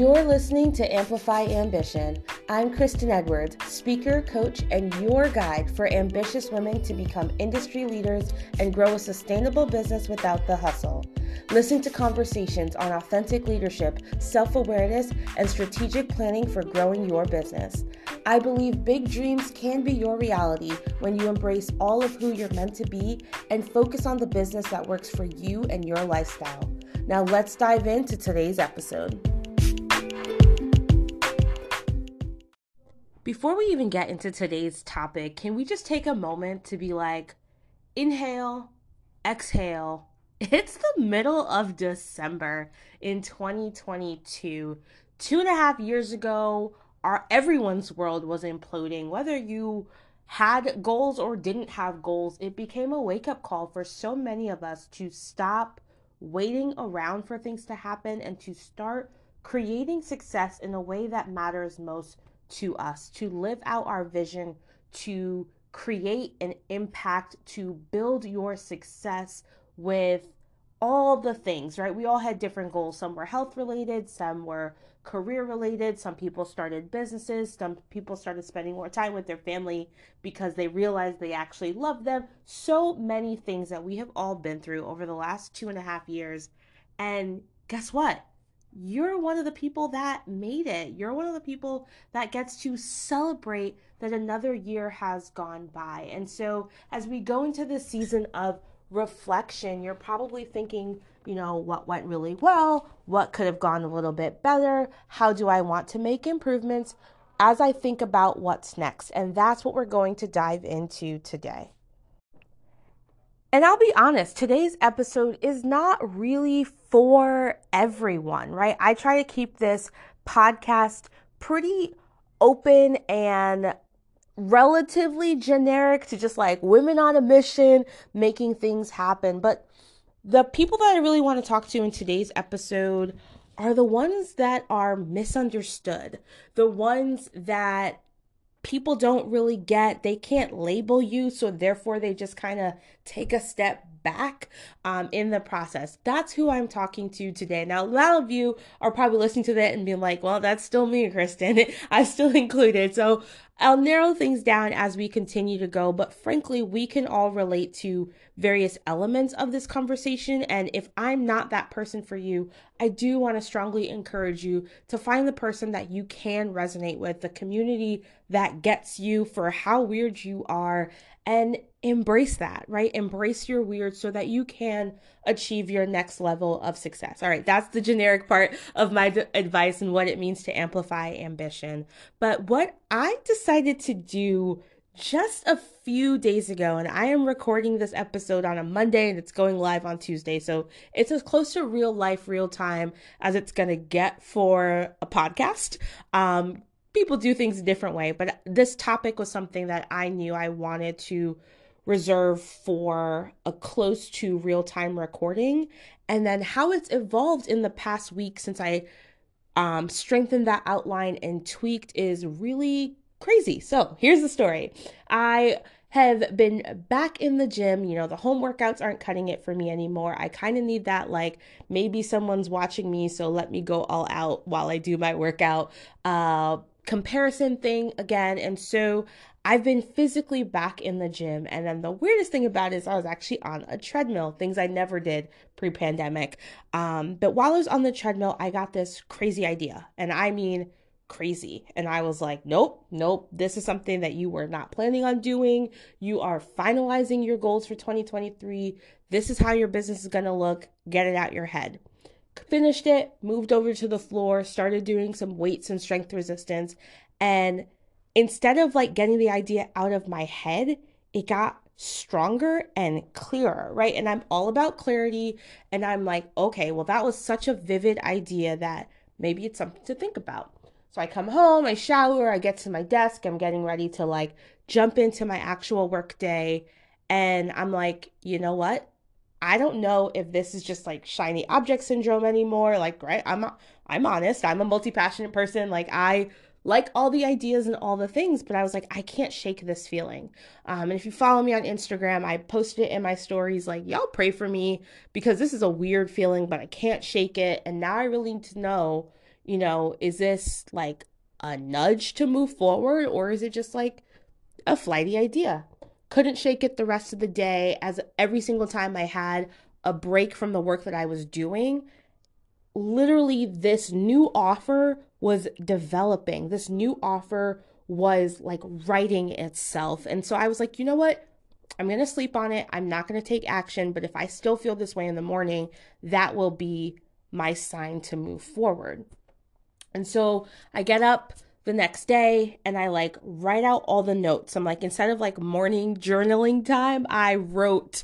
You're listening to Amplify Ambition. I'm Kristen Edwards, speaker, coach, and your guide for ambitious women to become industry leaders and grow a sustainable business without the hustle. Listen to conversations on authentic leadership, self awareness, and strategic planning for growing your business. I believe big dreams can be your reality when you embrace all of who you're meant to be and focus on the business that works for you and your lifestyle. Now, let's dive into today's episode. Before we even get into today's topic, can we just take a moment to be like, inhale, exhale. It's the middle of December in 2022. Two and a half years ago, our everyone's world was imploding. Whether you had goals or didn't have goals, it became a wake up call for so many of us to stop waiting around for things to happen and to start creating success in a way that matters most to us, to live out our vision, to create an impact, to build your success with all the things, right? We all had different goals. Some were health related, some were career related. Some people started businesses. Some people started spending more time with their family because they realized they actually love them. So many things that we have all been through over the last two and a half years. And guess what? You're one of the people that made it. You're one of the people that gets to celebrate that another year has gone by. And so, as we go into this season of reflection, you're probably thinking, you know, what went really well? What could have gone a little bit better? How do I want to make improvements as I think about what's next? And that's what we're going to dive into today. And I'll be honest, today's episode is not really for everyone, right? I try to keep this podcast pretty open and relatively generic to just like women on a mission, making things happen. But the people that I really want to talk to in today's episode are the ones that are misunderstood, the ones that people don't really get they can't label you so therefore they just kind of take a step back um, in the process. That's who i'm talking to today. Now a lot of you are probably listening to that and being like well that's still me kristen. I still included. So I'll narrow things down as we continue to go, but frankly, we can all relate to various elements of this conversation. And if I'm not that person for you, I do want to strongly encourage you to find the person that you can resonate with, the community that gets you for how weird you are, and embrace that, right? Embrace your weird so that you can achieve your next level of success. All right, that's the generic part of my d- advice and what it means to amplify ambition. But what I decided to do just a few days ago, and I am recording this episode on a Monday and it's going live on Tuesday. So it's as close to real life, real time as it's going to get for a podcast. Um, people do things a different way, but this topic was something that I knew I wanted to reserve for a close to real time recording. And then how it's evolved in the past week since I um, strengthened that outline and tweaked is really crazy. So here's the story. I have been back in the gym. You know, the home workouts aren't cutting it for me anymore. I kind of need that, like, maybe someone's watching me, so let me go all out while I do my workout. Uh, comparison thing again. And so I've been physically back in the gym. And then the weirdest thing about it is I was actually on a treadmill, things I never did pre pandemic. Um, but while I was on the treadmill, I got this crazy idea. And I mean, crazy. And I was like, nope, nope, this is something that you were not planning on doing. You are finalizing your goals for 2023. This is how your business is going to look. Get it out your head finished it, moved over to the floor, started doing some weights and strength resistance. And instead of like getting the idea out of my head, it got stronger and clearer, right? And I'm all about clarity. And I'm like, okay, well, that was such a vivid idea that maybe it's something to think about. So I come home, I shower, I get to my desk, I'm getting ready to like jump into my actual work day. And I'm like, you know what? I don't know if this is just like shiny object syndrome anymore. Like, right? I'm I'm honest. I'm a multi-passionate person. Like I like all the ideas and all the things, but I was like, I can't shake this feeling. Um, and if you follow me on Instagram, I posted it in my stories, like, y'all pray for me because this is a weird feeling, but I can't shake it. And now I really need to know, You know, is this like a nudge to move forward or is it just like a flighty idea? Couldn't shake it the rest of the day as every single time I had a break from the work that I was doing, literally this new offer was developing. This new offer was like writing itself. And so I was like, you know what? I'm going to sleep on it. I'm not going to take action. But if I still feel this way in the morning, that will be my sign to move forward. And so I get up the next day and I like write out all the notes. I'm like, instead of like morning journaling time, I wrote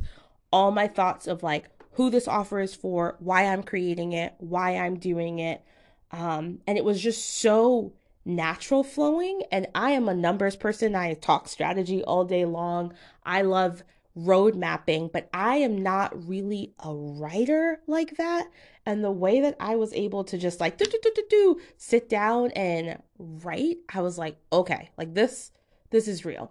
all my thoughts of like who this offer is for, why I'm creating it, why I'm doing it. Um, and it was just so natural flowing. And I am a numbers person. I talk strategy all day long. I love road mapping, but I am not really a writer like that. And the way that I was able to just like do do do do do sit down and write, I was like, okay, like this this is real.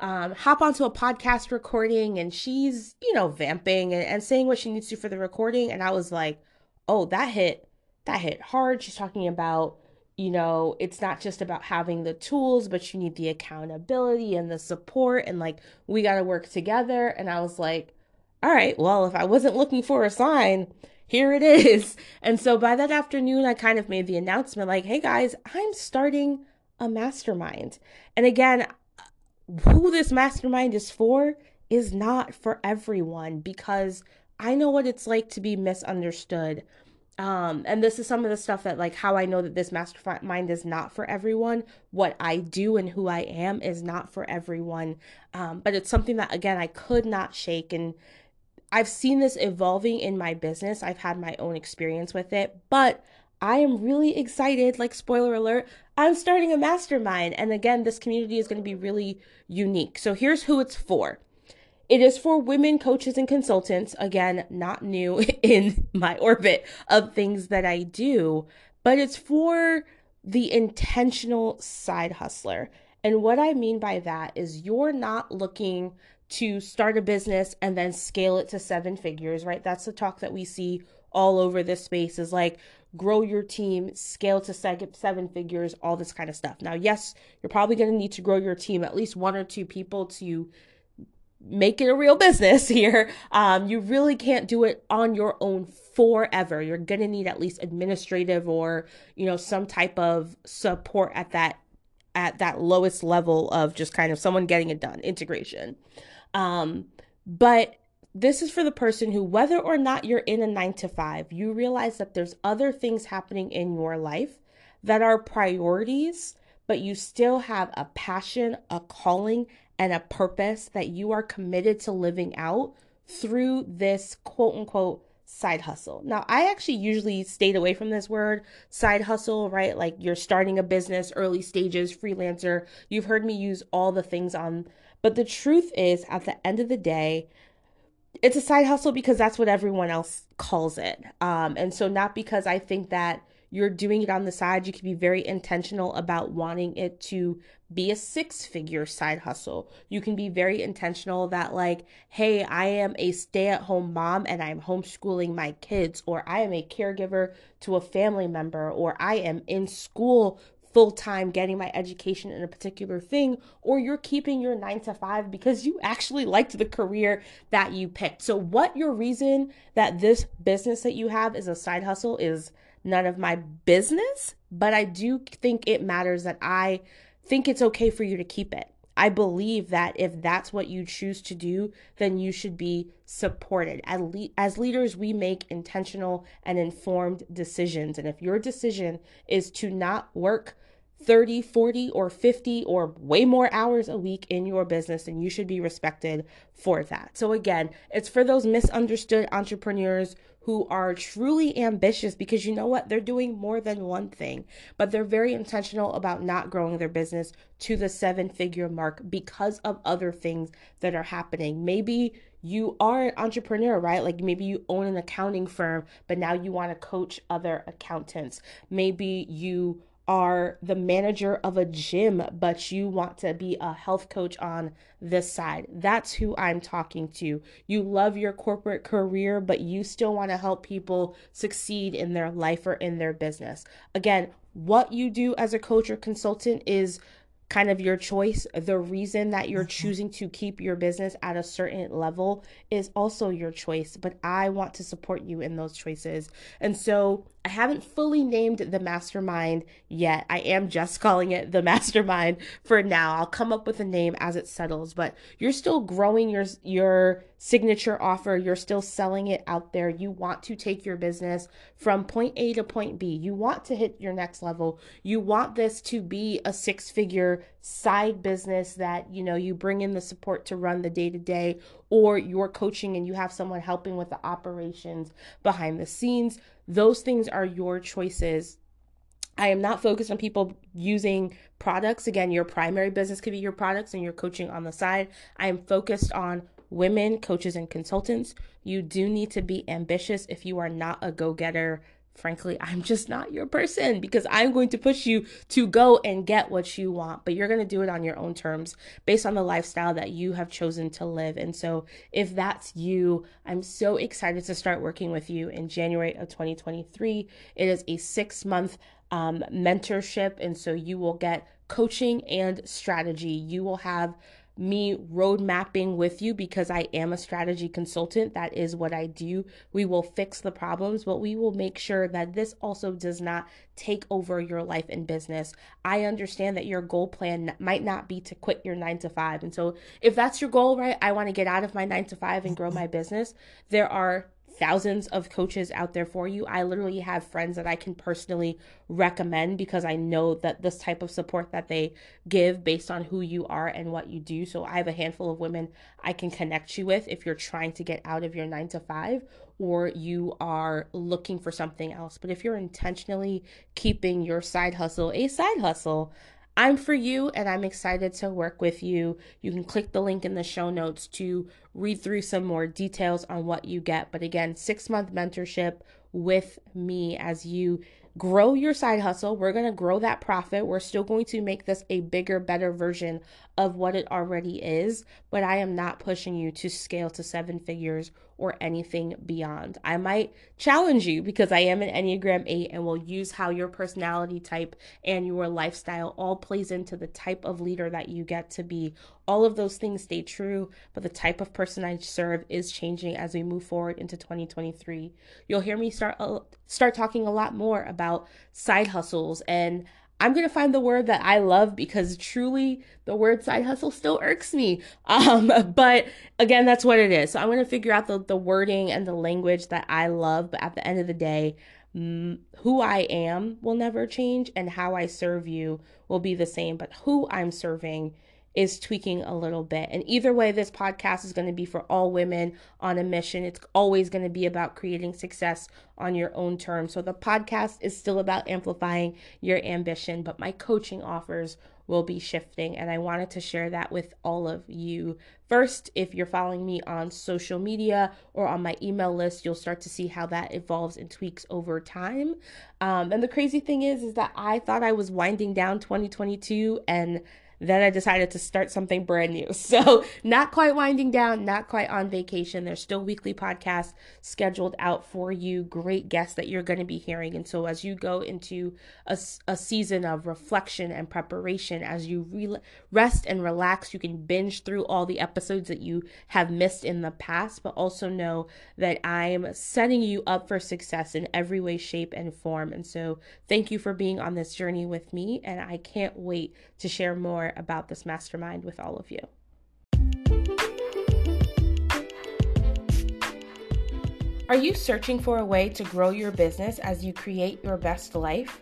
Um, hop onto a podcast recording and she's, you know, vamping and, and saying what she needs to for the recording. And I was like, oh, that hit, that hit hard. She's talking about you know, it's not just about having the tools, but you need the accountability and the support, and like, we got to work together. And I was like, all right, well, if I wasn't looking for a sign, here it is. And so by that afternoon, I kind of made the announcement like, hey guys, I'm starting a mastermind. And again, who this mastermind is for is not for everyone because I know what it's like to be misunderstood um and this is some of the stuff that like how i know that this mastermind is not for everyone. What i do and who i am is not for everyone. Um but it's something that again i could not shake. And i've seen this evolving in my business. I've had my own experience with it. But i am really excited like spoiler alert i'm starting a mastermind. And again this community is going to be really unique. So here's who it's for it is for women coaches and consultants. Again, not new in my orbit of things that I do, but it's for the intentional side hustler. And what I mean by that is you're not looking to start a business and then scale it to seven figures, right? That's the talk that we see all over this space is like grow your team, scale to seven figures, all this kind of stuff. Now, yes, you're probably going to need to grow your team, at least one or two people to make it a real business here. Um, you really can't do it on your own forever. You're gonna need at least administrative or you know some type of support at that at that lowest level of just kind of someone getting it done, integration. Um, but this is for the person who, whether or not you're in a nine to five, you realize that there's other things happening in your life that are priorities, but you still have a passion, a calling, and a purpose that you are committed to living out through this quote unquote side hustle. Now, I actually usually stayed away from this word side hustle, right? Like you're starting a business, early stages, freelancer. You've heard me use all the things on, but the truth is, at the end of the day, it's a side hustle because that's what everyone else calls it. Um, and so, not because I think that you're doing it on the side, you can be very intentional about wanting it to be a six figure side hustle. You can be very intentional that, like, hey, I am a stay at home mom and I'm homeschooling my kids, or I am a caregiver to a family member, or I am in school full time getting my education in a particular thing, or you're keeping your nine to five because you actually liked the career that you picked. So, what your reason that this business that you have is a side hustle is none of my business, but I do think it matters that I think it's okay for you to keep it. I believe that if that's what you choose to do, then you should be supported. As, le- as leaders, we make intentional and informed decisions. And if your decision is to not work 30, 40, or 50 or way more hours a week in your business, and you should be respected for that. So, again, it's for those misunderstood entrepreneurs who are truly ambitious because you know what? They're doing more than one thing, but they're very intentional about not growing their business to the seven figure mark because of other things that are happening. Maybe you are an entrepreneur, right? Like maybe you own an accounting firm, but now you want to coach other accountants. Maybe you are the manager of a gym, but you want to be a health coach on this side. That's who I'm talking to. You love your corporate career, but you still want to help people succeed in their life or in their business. Again, what you do as a coach or consultant is kind of your choice. The reason that you're mm-hmm. choosing to keep your business at a certain level is also your choice, but I want to support you in those choices. And so I haven't fully named the mastermind yet. I am just calling it the mastermind for now. I'll come up with a name as it settles, but you're still growing your your signature offer. You're still selling it out there. You want to take your business from point A to point B. You want to hit your next level. You want this to be a six-figure side business that, you know, you bring in the support to run the day-to-day or you're coaching and you have someone helping with the operations behind the scenes those things are your choices. I am not focused on people using products. Again, your primary business could be your products and your coaching on the side. I am focused on women, coaches, and consultants. You do need to be ambitious if you are not a go getter frankly, I'm just not your person because I'm going to push you to go and get what you want, but you're going to do it on your own terms based on the lifestyle that you have chosen to live. And so, if that's you, I'm so excited to start working with you in January of 2023. It is a six month um, mentorship, and so you will get coaching and strategy. You will have me road mapping with you because I am a strategy consultant. That is what I do. We will fix the problems, but we will make sure that this also does not take over your life and business. I understand that your goal plan might not be to quit your nine to five. And so, if that's your goal, right, I want to get out of my nine to five and grow my business, there are thousands of coaches out there for you. I literally have friends that I can personally recommend because I know that this type of support that they give based on who you are and what you do. So I have a handful of women I can connect you with if you're trying to get out of your 9 to 5 or you are looking for something else. But if you're intentionally keeping your side hustle a side hustle, I'm for you and I'm excited to work with you. You can click the link in the show notes to read through some more details on what you get. But again, six month mentorship with me as you grow your side hustle. We're going to grow that profit. We're still going to make this a bigger, better version of what it already is, but I am not pushing you to scale to seven figures or anything beyond. I might challenge you because I am an Enneagram 8 and will use how your personality type and your lifestyle all plays into the type of leader that you get to be. All of those things stay true, but the type of person I serve is changing as we move forward into 2023. You'll hear me start uh, start talking a lot more about side hustles and I'm going to find the word that I love because truly the word side hustle still irks me. Um, but again, that's what it is. So I'm going to figure out the, the wording and the language that I love. But at the end of the day, who I am will never change and how I serve you will be the same. But who I'm serving is tweaking a little bit. And either way, this podcast is going to be for all women on a mission. It's always going to be about creating success on your own terms. So the podcast is still about amplifying your ambition, but my coaching offers will be shifting. And I wanted to share that with all of you. First, if you're following me on social media or on my email list, you'll start to see how that evolves and tweaks over time. Um, and the crazy thing is, is that I thought I was winding down 2022 and then I decided to start something brand new. So, not quite winding down, not quite on vacation. There's still weekly podcasts scheduled out for you, great guests that you're going to be hearing. And so, as you go into a, a season of reflection and preparation, as you re- rest and relax, you can binge through all the episodes that you have missed in the past, but also know that I'm setting you up for success in every way, shape, and form. And so, thank you for being on this journey with me. And I can't wait to share more about this mastermind with all of you. Are you searching for a way to grow your business as you create your best life?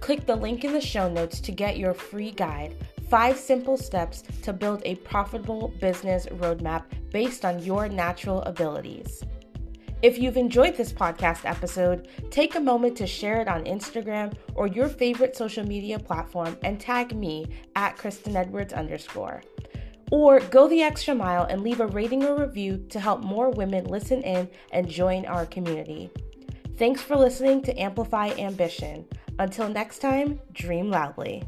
Click the link in the show notes to get your free guide Five Simple Steps to Build a Profitable Business Roadmap Based on Your Natural Abilities. If you've enjoyed this podcast episode, take a moment to share it on Instagram or your favorite social media platform and tag me at Kristen Edwards underscore. Or go the extra mile and leave a rating or review to help more women listen in and join our community. Thanks for listening to Amplify Ambition. Until next time, dream loudly.